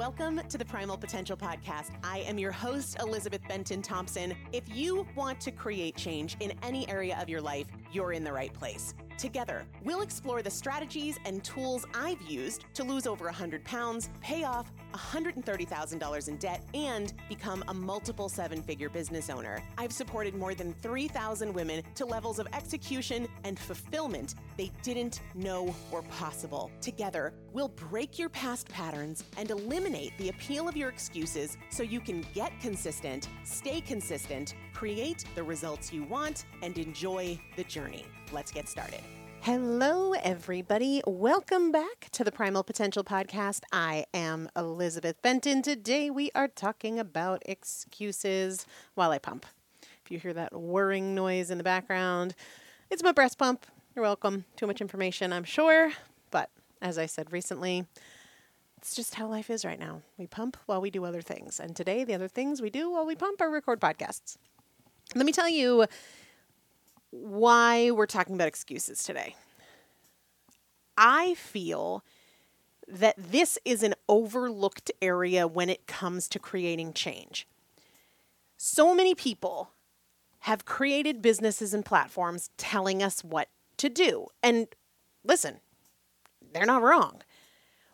Welcome to the Primal Potential Podcast. I am your host, Elizabeth Benton Thompson. If you want to create change in any area of your life, you're in the right place. Together, we'll explore the strategies and tools I've used to lose over 100 pounds, pay off $130,000 in debt, and become a multiple seven figure business owner. I've supported more than 3,000 women to levels of execution and fulfillment they didn't know were possible. Together, we'll break your past patterns and eliminate the appeal of your excuses so you can get consistent, stay consistent, create the results you want, and enjoy the journey. Let's get started. Hello, everybody. Welcome back to the Primal Potential Podcast. I am Elizabeth Benton. Today we are talking about excuses while I pump. If you hear that whirring noise in the background, it's my breast pump. You're welcome. Too much information, I'm sure. But as I said recently, it's just how life is right now. We pump while we do other things. And today, the other things we do while we pump are record podcasts. Let me tell you why we're talking about excuses today. I feel that this is an overlooked area when it comes to creating change. So many people have created businesses and platforms telling us what to do. And listen, they're not wrong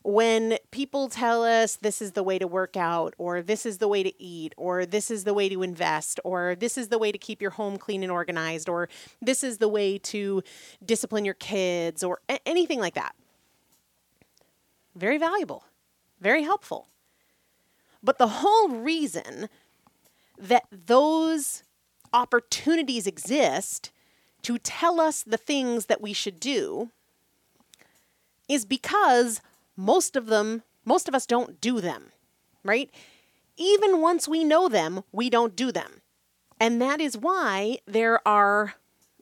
when people tell us this is the way to work out, or this is the way to eat, or this is the way to invest, or this is the way to keep your home clean and organized, or this is the way to discipline your kids, or a- anything like that. Very valuable, very helpful. But the whole reason that those opportunities exist to tell us the things that we should do is because most of them, most of us don't do them, right? Even once we know them, we don't do them. And that is why there are,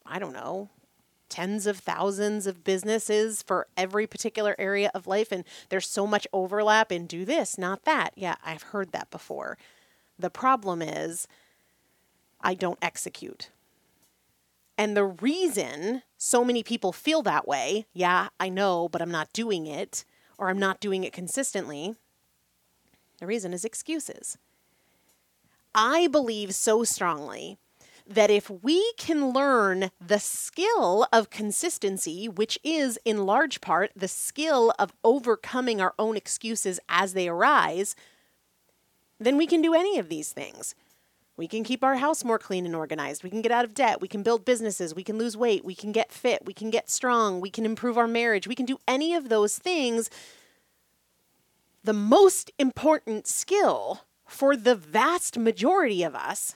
I don't know, tens of thousands of businesses for every particular area of life. And there's so much overlap in do this, not that. Yeah, I've heard that before. The problem is, I don't execute. And the reason so many people feel that way, yeah, I know, but I'm not doing it, or I'm not doing it consistently, the reason is excuses. I believe so strongly that if we can learn the skill of consistency, which is in large part the skill of overcoming our own excuses as they arise, then we can do any of these things. We can keep our house more clean and organized. We can get out of debt. We can build businesses. We can lose weight. We can get fit. We can get strong. We can improve our marriage. We can do any of those things. The most important skill for the vast majority of us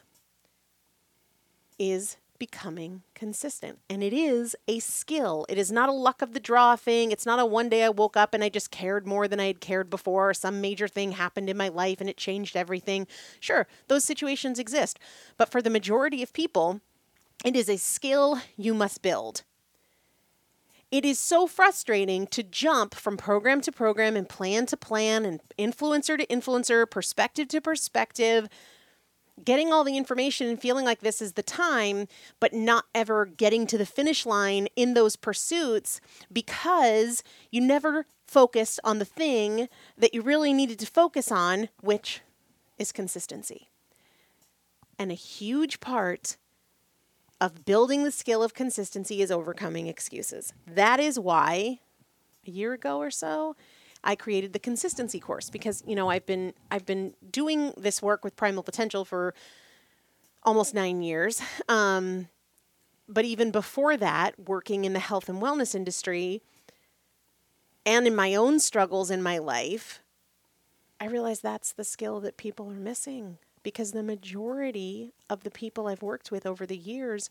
is becoming consistent. And it is a skill. It is not a luck of the draw thing. It's not a one day I woke up and I just cared more than I had cared before, or some major thing happened in my life and it changed everything. Sure, those situations exist. But for the majority of people, it is a skill you must build. It is so frustrating to jump from program to program and plan to plan and influencer to influencer, perspective to perspective getting all the information and feeling like this is the time, but not ever getting to the finish line in those pursuits because you never focused on the thing that you really needed to focus on, which is consistency. And a huge part of building the skill of consistency is overcoming excuses. That is why a year ago or so, I created the consistency course because you know I've been I've been doing this work with Primal Potential for almost nine years. Um, but even before that, working in the health and wellness industry and in my own struggles in my life, I realized that's the skill that people are missing because the majority of the people I've worked with over the years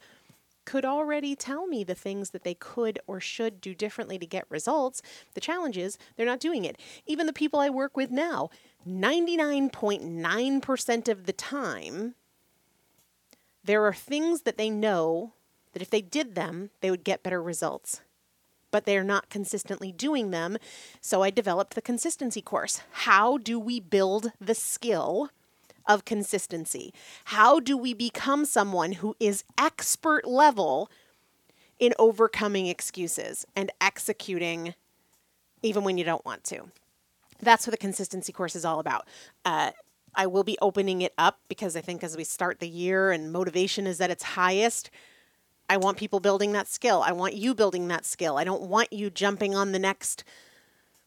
could already tell me the things that they could or should do differently to get results. The challenge is they're not doing it. Even the people I work with now, 99.9% of the time, there are things that they know that if they did them, they would get better results. But they're not consistently doing them. So I developed the consistency course. How do we build the skill of consistency? How do we become someone who is expert level in overcoming excuses and executing even when you don't want to? That's what the consistency course is all about. Uh, I will be opening it up because I think as we start the year and motivation is at its highest, I want people building that skill. I want you building that skill. I don't want you jumping on the next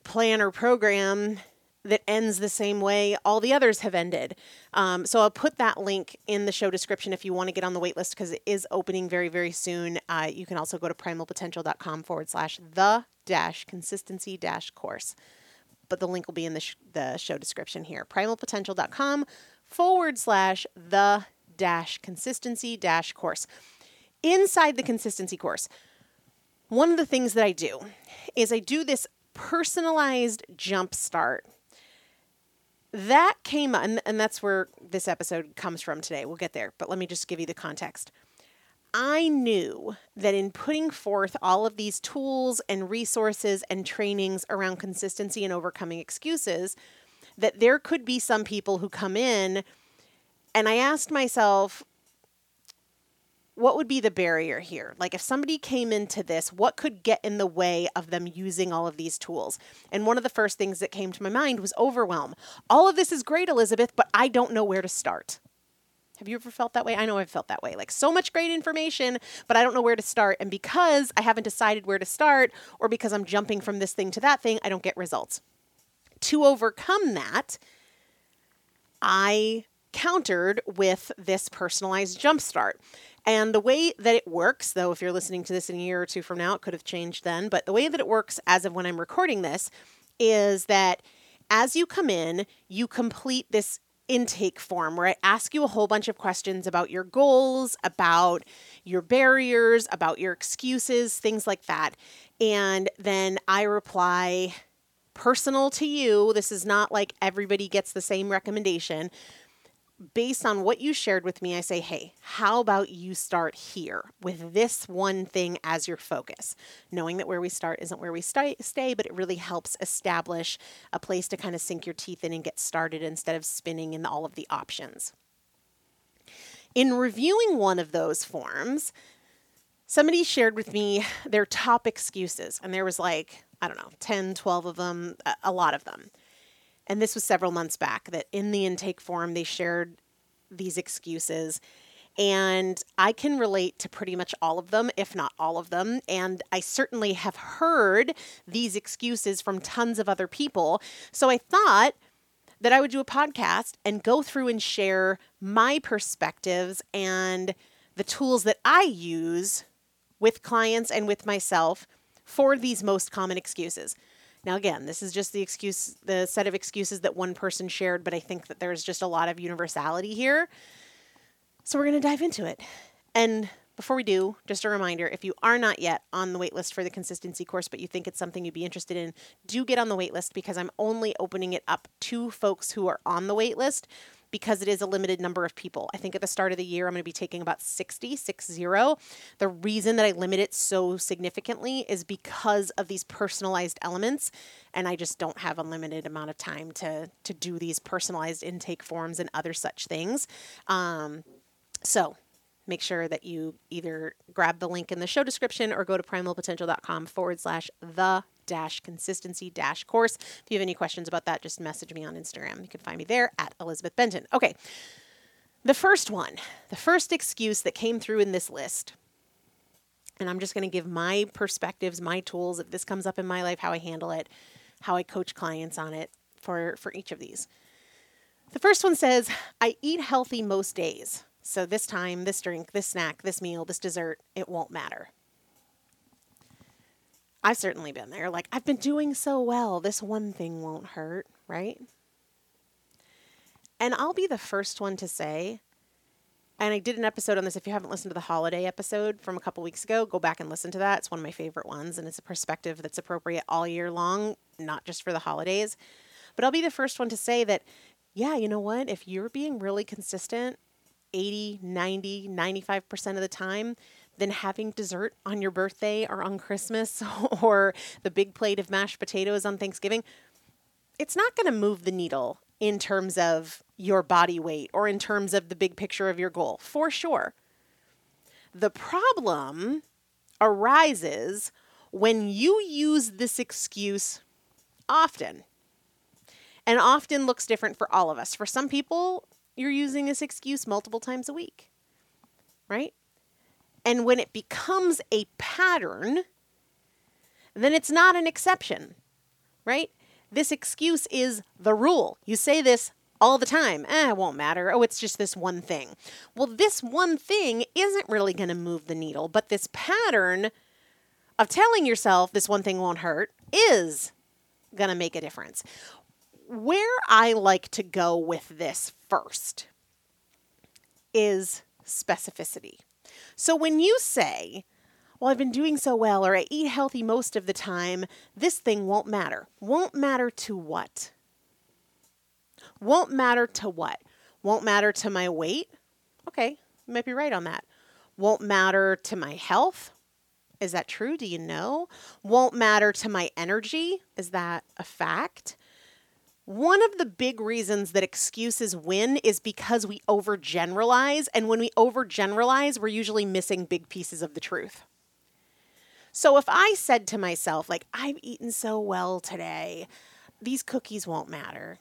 plan or program that ends the same way all the others have ended. Um, so I'll put that link in the show description if you want to get on the waitlist because it is opening very, very soon. Uh, you can also go to primalpotential.com forward slash the dash consistency dash course. But the link will be in the, sh- the show description here. Primalpotential.com forward slash the dash consistency dash course. Inside the consistency course, one of the things that I do is I do this personalized jump start that came and, and that's where this episode comes from today. We'll get there, but let me just give you the context. I knew that in putting forth all of these tools and resources and trainings around consistency and overcoming excuses, that there could be some people who come in and I asked myself, what would be the barrier here? Like, if somebody came into this, what could get in the way of them using all of these tools? And one of the first things that came to my mind was overwhelm. All of this is great, Elizabeth, but I don't know where to start. Have you ever felt that way? I know I've felt that way. Like, so much great information, but I don't know where to start. And because I haven't decided where to start, or because I'm jumping from this thing to that thing, I don't get results. To overcome that, I countered with this personalized jumpstart. And the way that it works, though, if you're listening to this in a year or two from now, it could have changed then, but the way that it works as of when I'm recording this is that as you come in, you complete this intake form where I ask you a whole bunch of questions about your goals, about your barriers, about your excuses, things like that. And then I reply personal to you. This is not like everybody gets the same recommendation based on what you shared with me, I say, hey, how about you start here with this one thing as your focus? Knowing that where we start isn't where we stay, but it really helps establish a place to kind of sink your teeth in and get started instead of spinning in all of the options. In reviewing one of those forms, somebody shared with me their top excuses, and there was like, I don't know, 10, 12 of them, a lot of them and this was several months back, that in the intake form they shared these excuses. And I can relate to pretty much all of them, if not all of them. And I certainly have heard these excuses from tons of other people. So I thought that I would do a podcast and go through and share my perspectives and the tools that I use with clients and with myself for these most common excuses. Now, again, this is just the excuse, the set of excuses that one person shared, but I think that there's just a lot of universality here. So we're going to dive into it. And before we do, just a reminder if you are not yet on the waitlist for the consistency course, but you think it's something you'd be interested in, do get on the waitlist because I'm only opening it up to folks who are on the waitlist because it is a limited number of people. I think at the start of the year, I'm going to be taking about 60, 60. The reason that I limit it so significantly is because of these personalized elements. And I just don't have unlimited amount of time to, to do these personalized intake forms and other such things. Um, so make sure that you either grab the link in the show description or go to primalpotential.com forward slash the dash consistency dash course. If you have any questions about that, just message me on Instagram. You can find me there at Elizabeth Benton. Okay. The first one, the first excuse that came through in this list, and I'm just going to give my perspectives, my tools, if this comes up in my life, how I handle it, how I coach clients on it for, for each of these. The first one says, I eat healthy most days. So this time, this drink, this snack, this meal, this dessert, it won't matter. I've certainly been there. Like, I've been doing so well. This one thing won't hurt, right? And I'll be the first one to say, and I did an episode on this. If you haven't listened to the holiday episode from a couple weeks ago, go back and listen to that. It's one of my favorite ones, and it's a perspective that's appropriate all year long, not just for the holidays. But I'll be the first one to say that, yeah, you know what? If you're being really consistent 80, 90, 95% of the time, than having dessert on your birthday or on Christmas or the big plate of mashed potatoes on Thanksgiving, it's not going to move the needle in terms of your body weight or in terms of the big picture of your goal, for sure. The problem arises when you use this excuse often. And often looks different for all of us. For some people, you're using this excuse multiple times a week, right? And when it becomes a pattern, then it's not an exception, right? This excuse is the rule. You say this all the time. Eh, it won't matter. Oh, it's just this one thing. Well, this one thing isn't really going to move the needle, but this pattern of telling yourself this one thing won't hurt is going to make a difference. Where I like to go with this first is specificity. So when you say, well, I've been doing so well, or I eat healthy most of the time, this thing won't matter. Won't matter to what? Won't matter to what? Won't matter to my weight? Okay, you might be right on that. Won't matter to my health? Is that true? Do you know? Won't matter to my energy? Is that a fact? One of the big reasons that excuses win is because we overgeneralize. And when we overgeneralize, we're usually missing big pieces of the truth. So if I said to myself, like, I've eaten so well today, these cookies won't matter.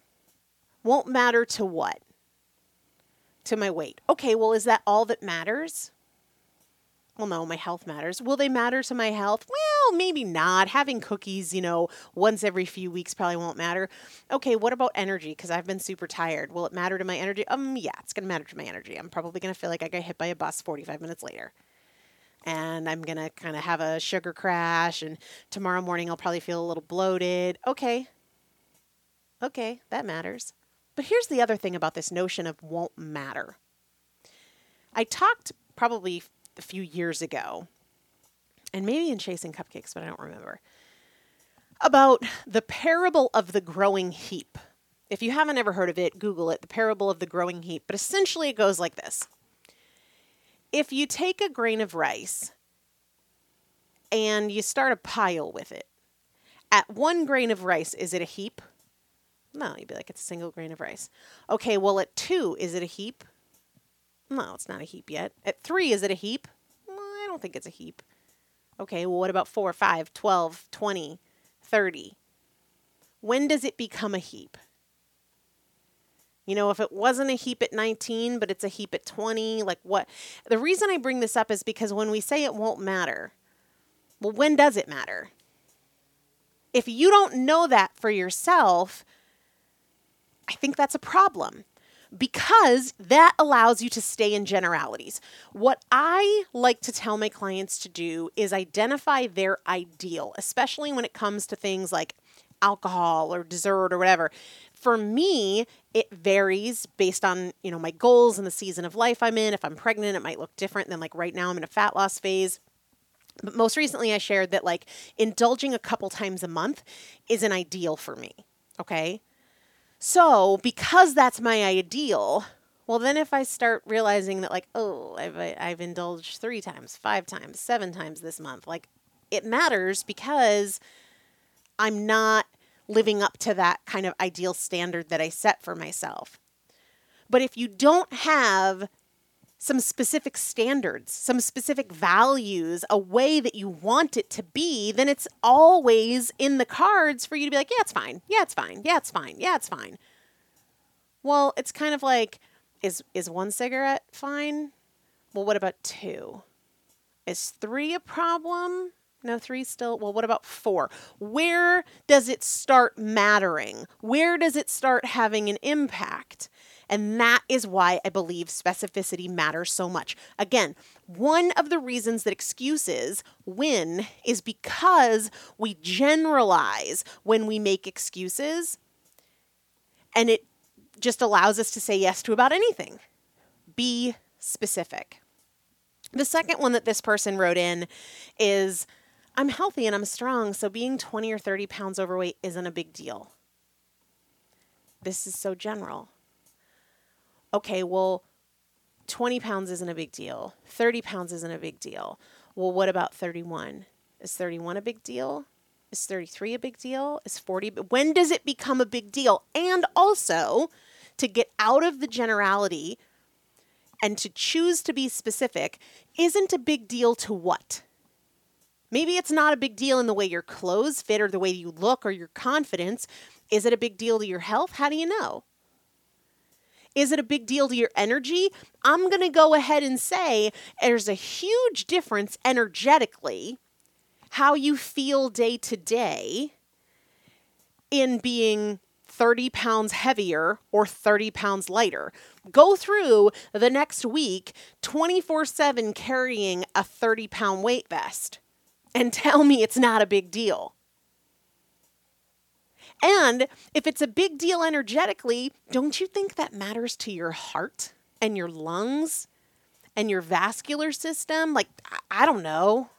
Won't matter to what? To my weight. Okay, well, is that all that matters? Well, no, my health matters. Will they matter to my health? Well, maybe not. Having cookies, you know, once every few weeks probably won't matter. Okay, what about energy? Because I've been super tired. Will it matter to my energy? Um, yeah, it's going to matter to my energy. I'm probably going to feel like I got hit by a bus 45 minutes later. And I'm going to kind of have a sugar crash. And tomorrow morning, I'll probably feel a little bloated. Okay. Okay, that matters. But here's the other thing about this notion of won't matter. I talked probably a few years ago, and maybe in Chasing Cupcakes, but I don't remember, about the parable of the growing heap. If you haven't ever heard of it, Google it, the parable of the growing heap. But essentially, it goes like this If you take a grain of rice and you start a pile with it, at one grain of rice, is it a heap? No, you'd be like, it's a single grain of rice. Okay, well, at two, is it a heap? No, it's not a heap yet. At three, is it a heap? Well, I don't think it's a heap. Okay, well, what about four, five, 12, 20, 30? When does it become a heap? You know, if it wasn't a heap at 19, but it's a heap at 20, like what? The reason I bring this up is because when we say it won't matter, well, when does it matter? If you don't know that for yourself, I think that's a problem because that allows you to stay in generalities. What I like to tell my clients to do is identify their ideal, especially when it comes to things like alcohol or dessert or whatever. For me, it varies based on, you know, my goals and the season of life I'm in. If I'm pregnant, it might look different than like right now I'm in a fat loss phase. But most recently I shared that like indulging a couple times a month is an ideal for me. Okay? So, because that's my ideal, well, then if I start realizing that, like, oh, I've, I've indulged three times, five times, seven times this month, like, it matters because I'm not living up to that kind of ideal standard that I set for myself. But if you don't have some specific standards, some specific values, a way that you want it to be, then it's always in the cards for you to be like, yeah, it's fine. Yeah, it's fine. Yeah, it's fine. Yeah, it's fine. Well, it's kind of like is is one cigarette fine? Well, what about two? Is 3 a problem? No, three still. Well, what about four? Where does it start mattering? Where does it start having an impact? And that is why I believe specificity matters so much. Again, one of the reasons that excuses win is because we generalize when we make excuses and it just allows us to say yes to about anything. Be specific. The second one that this person wrote in is I'm healthy and I'm strong, so being 20 or 30 pounds overweight isn't a big deal. This is so general okay, well, 20 pounds isn't a big deal. 30 pounds isn't a big deal. Well, what about 31? Is 31 a big deal? Is 33 a big deal? Is 40? When does it become a big deal? And also, to get out of the generality and to choose to be specific isn't a big deal to what? Maybe it's not a big deal in the way your clothes fit or the way you look or your confidence. Is it a big deal to your health? How do you know? Is it a big deal to your energy? I'm going to go ahead and say there's a huge difference energetically how you feel day to day in being 30 pounds heavier or 30 pounds lighter. Go through the next week 24 7 carrying a 30 pound weight vest and tell me it's not a big deal. And if it's a big deal energetically, don't you think that matters to your heart and your lungs and your vascular system? Like, I don't know.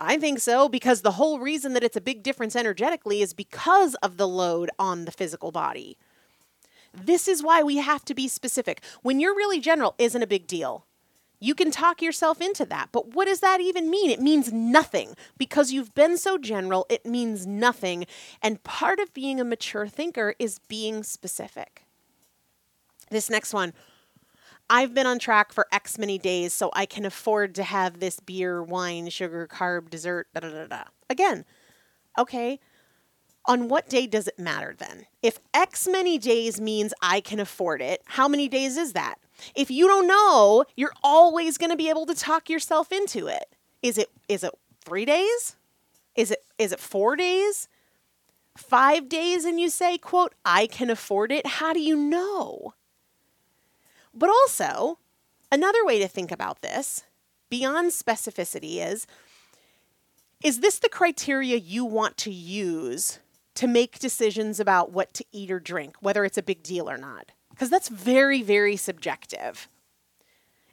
I think so because the whole reason that it's a big difference energetically is because of the load on the physical body. This is why we have to be specific. When you're really general, isn't a big deal. You can talk yourself into that, but what does that even mean? It means nothing. Because you've been so general, it means nothing. And part of being a mature thinker is being specific. This next one I've been on track for X many days, so I can afford to have this beer, wine, sugar, carb, dessert, da da da da. Again, okay, on what day does it matter then? If X many days means I can afford it, how many days is that? If you don't know, you're always going to be able to talk yourself into it. Is it is it 3 days? Is it is it 4 days? 5 days and you say, quote, I can afford it. How do you know? But also, another way to think about this, beyond specificity is is this the criteria you want to use to make decisions about what to eat or drink, whether it's a big deal or not? Because that's very, very subjective.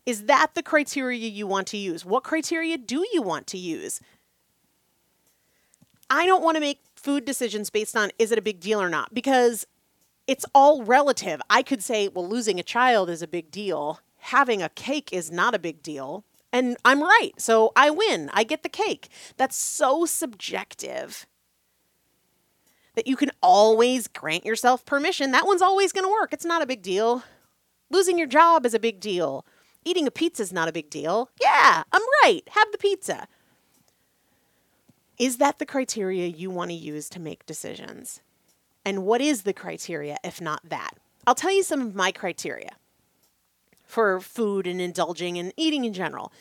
Is that the criteria you want to use? What criteria do you want to use? I don't want to make food decisions based on is it a big deal or not because it's all relative. I could say, well, losing a child is a big deal, having a cake is not a big deal. And I'm right. So I win. I get the cake. That's so subjective that you can always grant yourself permission. That one's always going to work. It's not a big deal. Losing your job is a big deal. Eating a pizza is not a big deal. Yeah, I'm right. Have the pizza. Is that the criteria you want to use to make decisions? And what is the criteria if not that? I'll tell you some of my criteria for food and indulging and eating in general.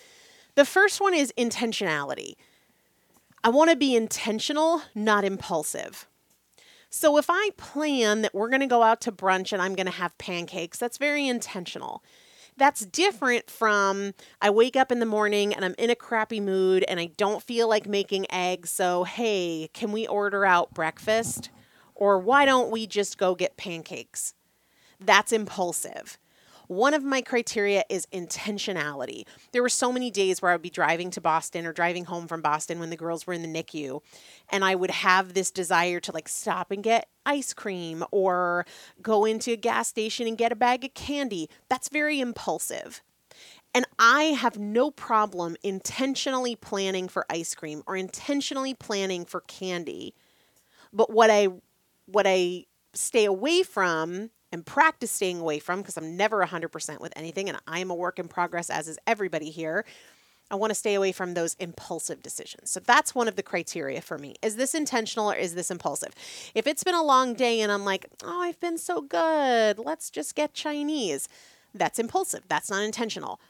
The first one is intentionality. I want to be intentional, not impulsive. So if I plan that we're going to go out to brunch and I'm going to have pancakes, that's very intentional. That's different from I wake up in the morning and I'm in a crappy mood and I don't feel like making eggs. So, hey, can we order out breakfast? Or why don't we just go get pancakes? That's impulsive. One of my criteria is intentionality. There were so many days where I would be driving to Boston or driving home from Boston when the girls were in the NICU, and I would have this desire to like stop and get ice cream or go into a gas station and get a bag of candy. That's very impulsive. And I have no problem intentionally planning for ice cream or intentionally planning for candy. But what I what I stay away from and practice staying away from because I'm never 100% with anything and I'm a work in progress, as is everybody here. I want to stay away from those impulsive decisions. So that's one of the criteria for me. Is this intentional or is this impulsive? If it's been a long day and I'm like, oh, I've been so good, let's just get Chinese, that's impulsive. That's not intentional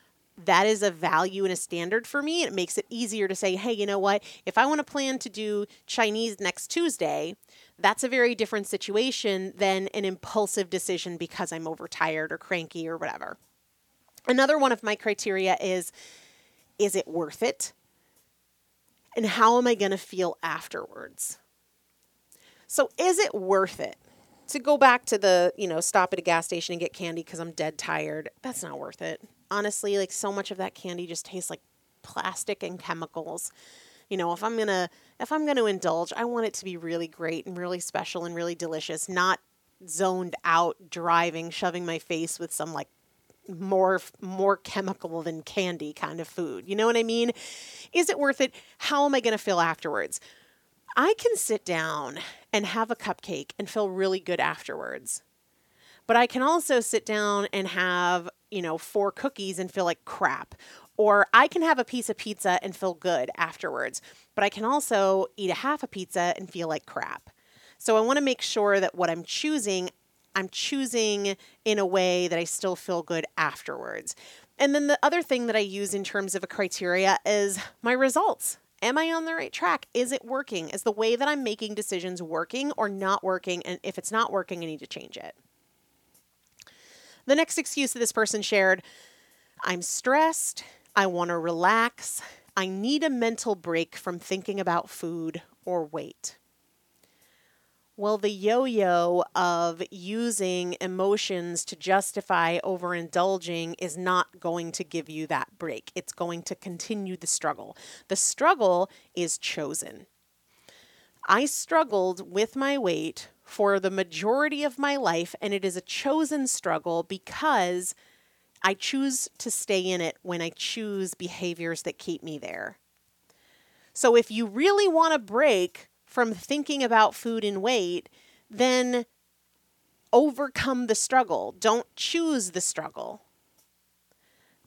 that is a value and a standard for me. It makes it easier to say, hey, you know what? If I want to plan to do Chinese next Tuesday, that's a very different situation than an impulsive decision because I'm overtired or cranky or whatever. Another one of my criteria is is it worth it? And how am I going to feel afterwards? So, is it worth it? To go back to the, you know, stop at a gas station and get candy because I'm dead tired, that's not worth it. Honestly, like so much of that candy just tastes like plastic and chemicals you know, if I'm to if I'm to indulge, I want it to be really great and really special and really delicious, not zoned out driving, shoving my face with some like more more chemical than candy kind of food. You know what I mean? Is it worth it? How am I to feel afterwards? I can sit down and have a cupcake and feel really good afterwards. But I can also sit down and have, you know, four cookies and feel like crap or I can have a piece of pizza and feel good afterwards, but I can also eat a half a pizza and feel like crap. So I want to make sure that what I'm choosing, I'm choosing in a way that I still feel good afterwards. And then the other thing that I use in terms of a criteria is my results Am I on the right track? Is it working? Is the way that I'm making decisions working or not working? And if it's not working, I need to change it. The next excuse that this person shared I'm stressed. I want to relax. I need a mental break from thinking about food or weight. Well, the yo yo of using emotions to justify overindulging is not going to give you that break. It's going to continue the struggle. The struggle is chosen. I struggled with my weight for the majority of my life, and it is a chosen struggle because I choose to stay in it when I choose behaviors that keep me there. So if you really want to break from thinking about food and weight, then overcome the struggle. Don't choose the struggle.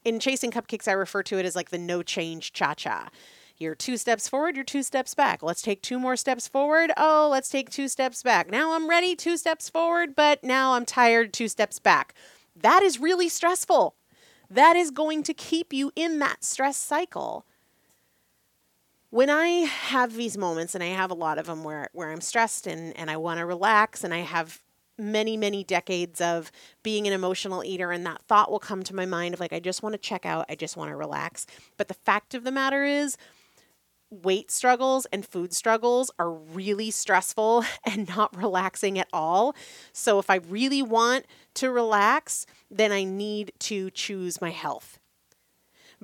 In Chasing Cupcakes, I refer to it as like the no change cha cha. You're two steps forward, you're two steps back. Let's take two more steps forward. Oh, let's take two steps back. Now I'm ready, two steps forward, but now I'm tired, two steps back. That is really stressful. That is going to keep you in that stress cycle when I have these moments, and I have a lot of them where, where I'm stressed and, and I want to relax, and I have many, many decades of being an emotional eater, and that thought will come to my mind of like, I just want to check out, I just want to relax. But the fact of the matter is, weight struggles and food struggles are really stressful and not relaxing at all. So if I really want to relax, then I need to choose my health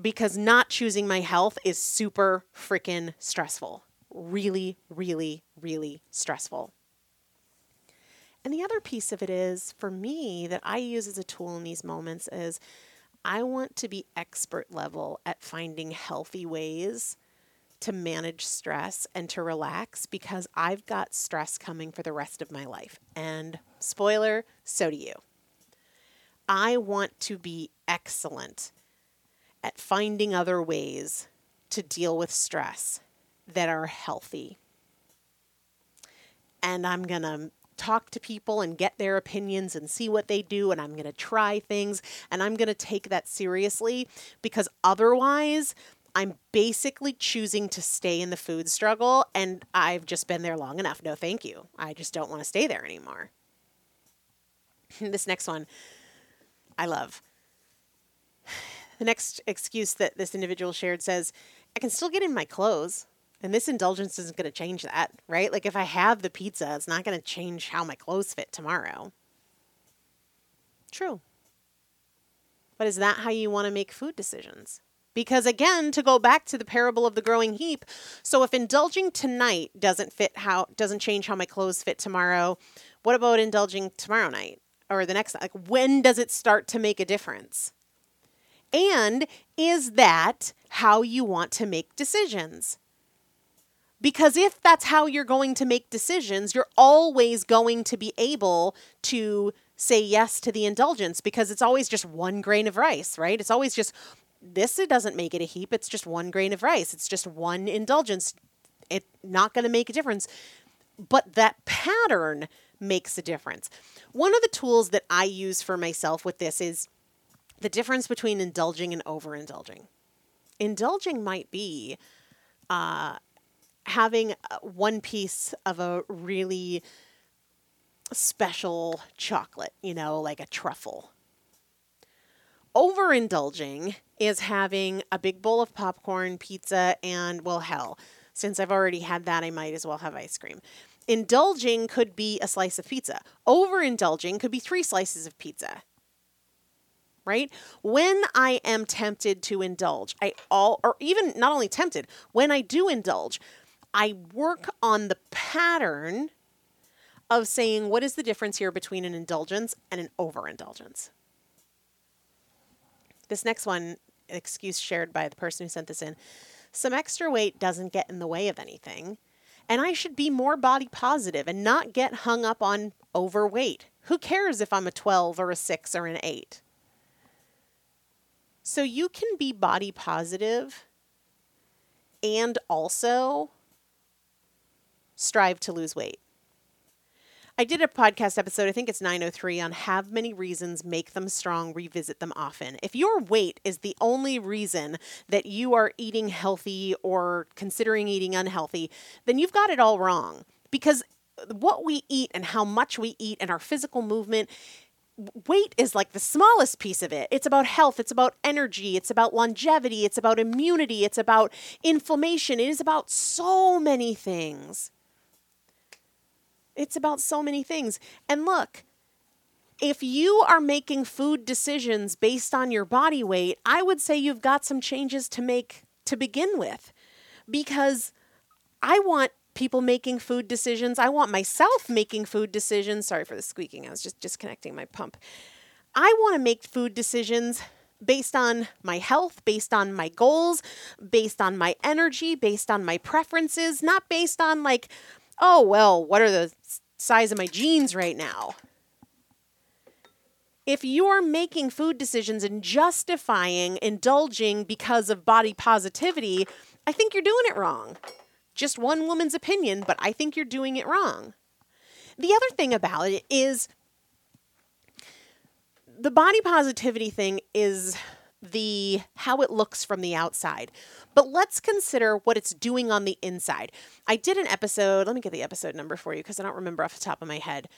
because not choosing my health is super freaking stressful. Really, really, really stressful. And the other piece of it is for me that I use as a tool in these moments is I want to be expert level at finding healthy ways to manage stress and to relax because I've got stress coming for the rest of my life. And spoiler, so do you. I want to be excellent at finding other ways to deal with stress that are healthy. And I'm going to talk to people and get their opinions and see what they do. And I'm going to try things and I'm going to take that seriously because otherwise, I'm basically choosing to stay in the food struggle and I've just been there long enough. No, thank you. I just don't want to stay there anymore. this next one I love. The next excuse that this individual shared says, I can still get in my clothes. And this indulgence isn't going to change that, right? Like if I have the pizza, it's not going to change how my clothes fit tomorrow. True. But is that how you want to make food decisions? Because again, to go back to the parable of the growing heap, so if indulging tonight doesn't fit how doesn't change how my clothes fit tomorrow, what about indulging tomorrow night or the next like when does it start to make a difference? And is that how you want to make decisions? Because if that's how you're going to make decisions, you're always going to be able to say yes to the indulgence because it's always just one grain of rice, right? It's always just this it doesn't make it a heap, it's just one grain of rice. It's just one indulgence. It's not going to make a difference. But that pattern makes a difference. One of the tools that I use for myself with this is the difference between indulging and overindulging. Indulging might be uh, having one piece of a really special chocolate, you know, like a truffle. Overindulging is having a big bowl of popcorn, pizza, and, well, hell, since I've already had that, I might as well have ice cream. Indulging could be a slice of pizza. Overindulging could be three slices of pizza right? When I am tempted to indulge, I all or even not only tempted, when I do indulge, I work on the pattern of saying what is the difference here between an indulgence and an overindulgence. This next one, excuse shared by the person who sent this in. Some extra weight doesn't get in the way of anything, and I should be more body positive and not get hung up on overweight. Who cares if I'm a 12 or a 6 or an 8? So you can be body positive and also strive to lose weight. I did a podcast episode, I think it's 903, on have many reasons, make them strong, revisit them often. If your weight is the only reason that you are eating healthy or considering eating unhealthy, then you've got it all wrong. Because what we eat and how much we eat and our physical movement weight is like the smallest piece of it. It's about health, it's about energy, it's about longevity, it's about immunity, it's about inflammation. It is about so many things. It's about so many things. And look, if you are making food decisions based on your body weight, I would say you've got some changes to make to begin with because I want people making food decisions. I want myself making food decisions. Sorry for the squeaking. I was just disconnecting my pump. I want to make food decisions based on my health, based on my goals, based on my energy, based on my preferences, not based on like, oh, well, what are the size of my jeans right now? If you're making food decisions and justifying indulging because of body positivity, I think you're doing it wrong just one woman's opinion, but I think you're doing it wrong. The other thing about it is the body positivity thing is the how it looks from the outside. But let's consider what it's doing on the inside. I did an episode, let me get the episode number for you because I don't remember off the top of my head.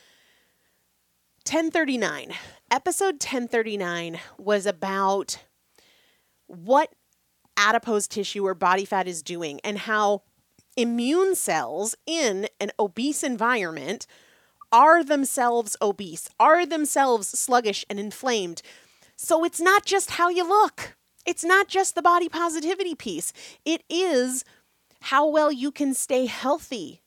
1039. Episode 1039 was about what adipose tissue or body fat is doing and how immune cells in an obese environment are themselves obese, are themselves sluggish and inflamed. So it's not just how you look, it's not just the body positivity piece, it is how well you can stay healthy,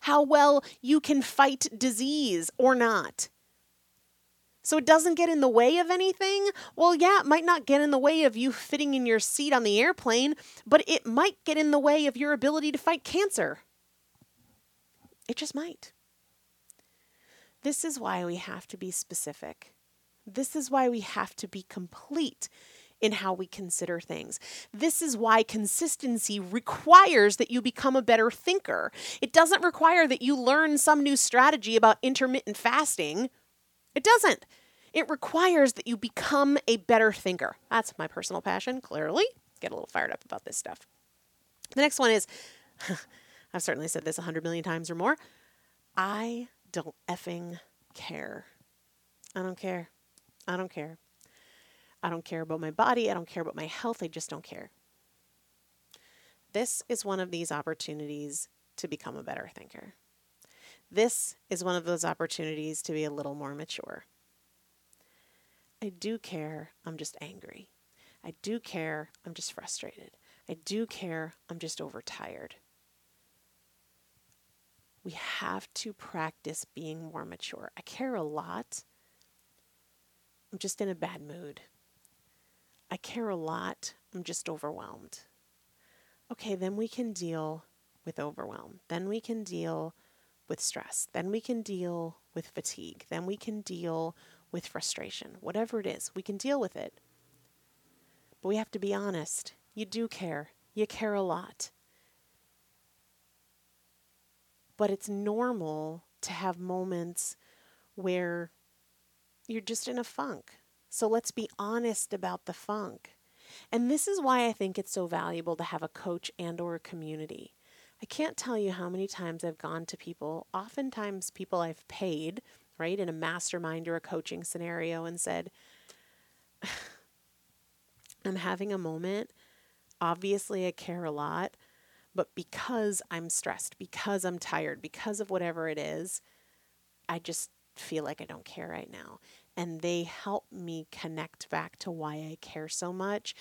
how well you can fight disease or not so it doesn't get in the way of anything, well, yeah, it might not get in the way of you fitting in your seat on the airplane, but it might get in the way of your ability to fight cancer. It just might. This is why we have to be specific. This is why we have to be complete in how we consider things. This is why consistency requires that you become a better thinker. It doesn't require that you learn some new strategy about intermittent fasting. It doesn't. It requires that you become a better thinker. That's my personal passion, clearly. Get a little fired up about this stuff. The next one is I've certainly said this a hundred million times or more. I don't effing care. I don't care. I don't care. I don't care about my body. I don't care about my health. I just don't care. This is one of these opportunities to become a better thinker. This is one of those opportunities to be a little more mature. I do care, I'm just angry. I do care, I'm just frustrated. I do care, I'm just overtired. We have to practice being more mature. I care a lot. I'm just in a bad mood. I care a lot. I'm just overwhelmed. Okay, then we can deal with overwhelm. Then we can deal with stress. Then we can deal with fatigue. Then we can deal with frustration. Whatever it is, we can deal with it. But we have to be honest. You do care. You care a lot. But it's normal to have moments where you're just in a funk. So let's be honest about the funk. And this is why I think it's so valuable to have a coach and or a community. I can't tell you how many times I've gone to people, oftentimes people I've paid, right, in a mastermind or a coaching scenario and said, I'm having a moment. Obviously, I care a lot, but because I'm stressed, because I'm tired, because of whatever it is, I just feel like I don't care right now. And they help me connect back to why I care so much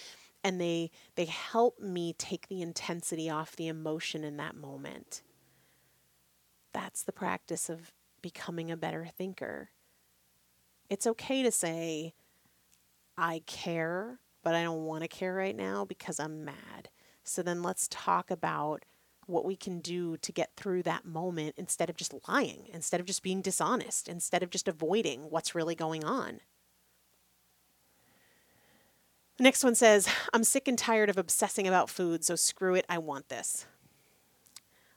and they they help me take the intensity off the emotion in that moment. That's the practice of becoming a better thinker. It's okay to say I care, but I don't want to care right now because I'm mad. So then let's talk about what we can do to get through that moment instead of just lying, instead of just being dishonest, instead of just avoiding what's really going on. The next one says, I'm sick and tired of obsessing about food, so screw it, I want this.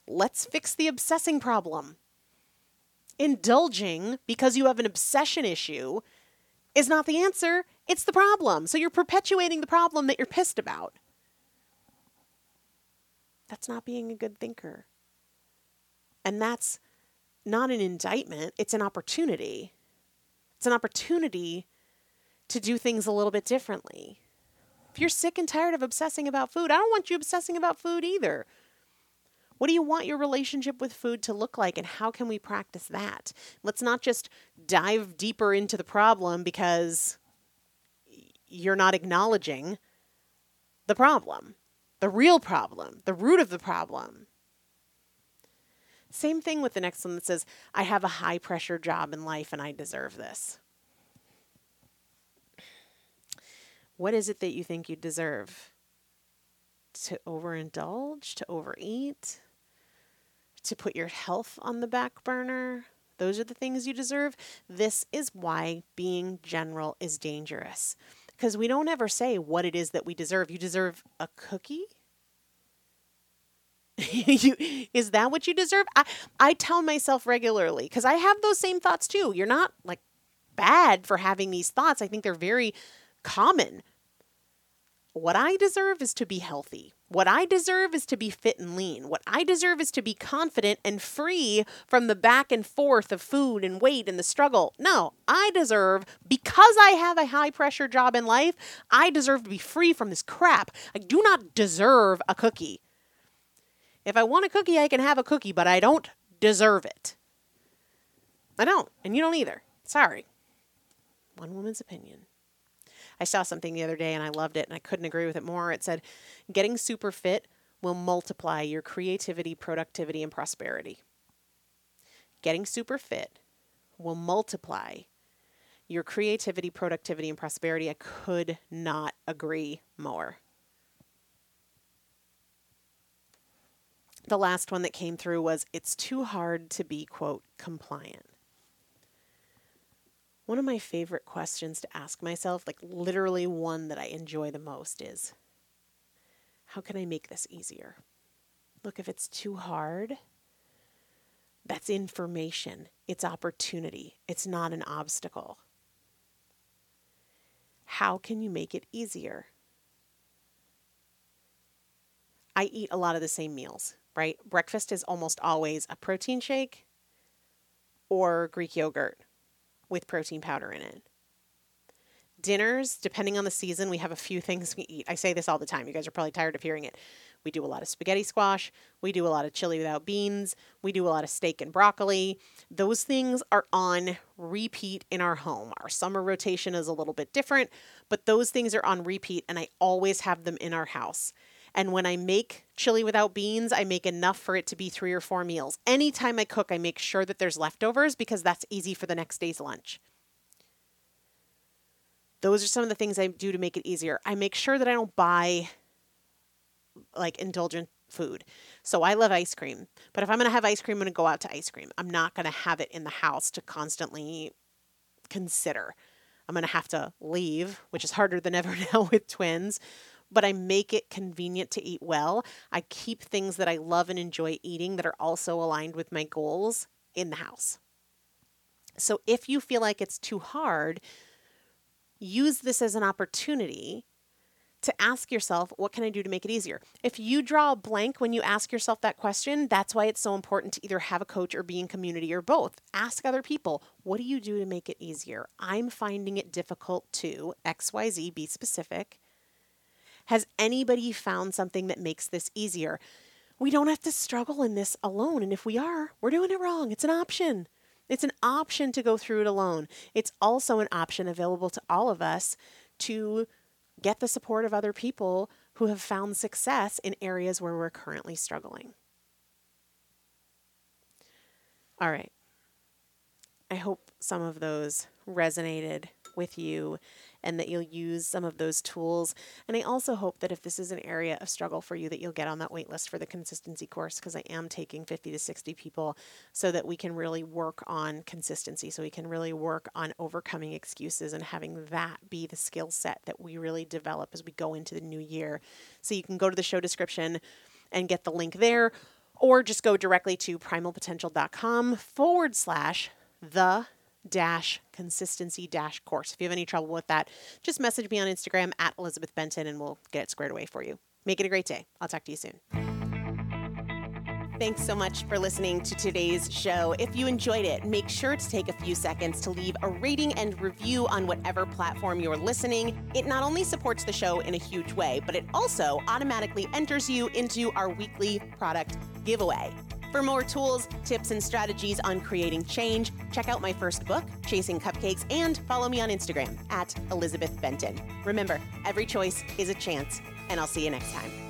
Let's fix the obsessing problem. indulging because you have an obsession issue is not the answer, it's the problem. So you're perpetuating the problem that you're pissed about. That's not being a good thinker. And that's not an indictment, it's an opportunity. It's an opportunity to do things a little bit differently. If you're sick and tired of obsessing about food, I don't want you obsessing about food either. What do you want your relationship with food to look like, and how can we practice that? Let's not just dive deeper into the problem because you're not acknowledging the problem, the real problem, the root of the problem. Same thing with the next one that says, I have a high pressure job in life and I deserve this. What is it that you think you deserve? To overindulge, to overeat, to put your health on the back burner? Those are the things you deserve. This is why being general is dangerous. Because we don't ever say what it is that we deserve. You deserve a cookie? you, is that what you deserve? I, I tell myself regularly because I have those same thoughts too. You're not like bad for having these thoughts. I think they're very common. What I deserve is to be healthy. What I deserve is to be fit and lean. What I deserve is to be confident and free from the back and forth of food and weight and the struggle. No, I deserve, because I have a high pressure job in life, I deserve to be free from this crap. I do not deserve a cookie. If I want a cookie, I can have a cookie, but I don't deserve it. I don't, and you don't either. Sorry. One woman's opinion. I saw something the other day and I loved it and I couldn't agree with it more. It said, Getting super fit will multiply your creativity, productivity, and prosperity. Getting super fit will multiply your creativity, productivity, and prosperity. I could not agree more. the last one that came through was it's too hard to be, quote, compliant. One of my favorite questions to ask myself, like literally one that I enjoy the most, is how can I make this easier? Look, if it's too hard, that's information, it's opportunity, it's not an obstacle. How can you make it easier? I eat a lot of the same meals right? Breakfast is almost always a protein shake or Greek yogurt with protein powder in it. Dinners, depending on the season, we have a few things we eat. I say this all the time. You guys are probably tired of hearing it. We do a lot of spaghetti squash. We do a lot of chili without beans. We do a lot of steak and broccoli. Those things are on repeat in our home. Our summer rotation is a little bit different, but those things are on repeat, and I always have them in our house. And when I make chili without beans, I make enough for it to be three or four meals. Anytime I cook, I make sure that there's leftovers because that's easy for the next day's lunch. Those are some of the things I do to make it easier. I make sure that I don't buy like indulgent food. So I love ice cream, but if I'm going to have ice cream, I'm going to go out to ice cream. I'm not going to have it in the house to constantly consider. I'm going to have to leave, which is harder than ever now with twins, but I make it convenient to eat well. I keep things that I love and enjoy eating that are also aligned with my goals in the house. So if you feel like it's too hard, use this as an opportunity to ask yourself, what can I do to make it easier? If you draw a blank when you ask yourself that question, that's why it's so important to either have a coach or be in community or both. Ask other people, what do you do to make it easier? I'm finding it difficult to XYZ, be specific. Has anybody found something that makes this easier? We don't have to struggle in this alone. And if we are, we're doing it wrong. It's an option. It's an option to go through it alone. It's also an option available to all of us to get the support of other people who have found success in areas where we're currently struggling. All right. I hope some of those resonated with you and that you'll use some of those tools. And I also hope that if this is an area of struggle for you, that you'll get on that wait list for the consistency course because I am taking 50 to 60 people so that we can really work on consistency, so we can really work on overcoming excuses and having that be the skill set that we really develop as we go into the new year. So you can go to the show description and get the link there or just go directly to primalpotential.com forward slash the dash consistency dash course. If you have any trouble with that, just message me on Instagram at Elizabeth Benton and we'll get it squared away for you. Make it a great day. I'll talk to you soon. Thanks so much for listening to today's show. If you enjoyed it, make sure to take a few seconds to leave a rating and review on whatever platform you're listening. It not only supports the show in a huge way, but it also automatically enters you into our weekly product giveaway. For more tools, tips, and strategies on creating change, check out my first book, Chasing Cupcakes, and follow me on Instagram at Elizabeth Benton. Remember, every choice is a chance, and I'll see you next time.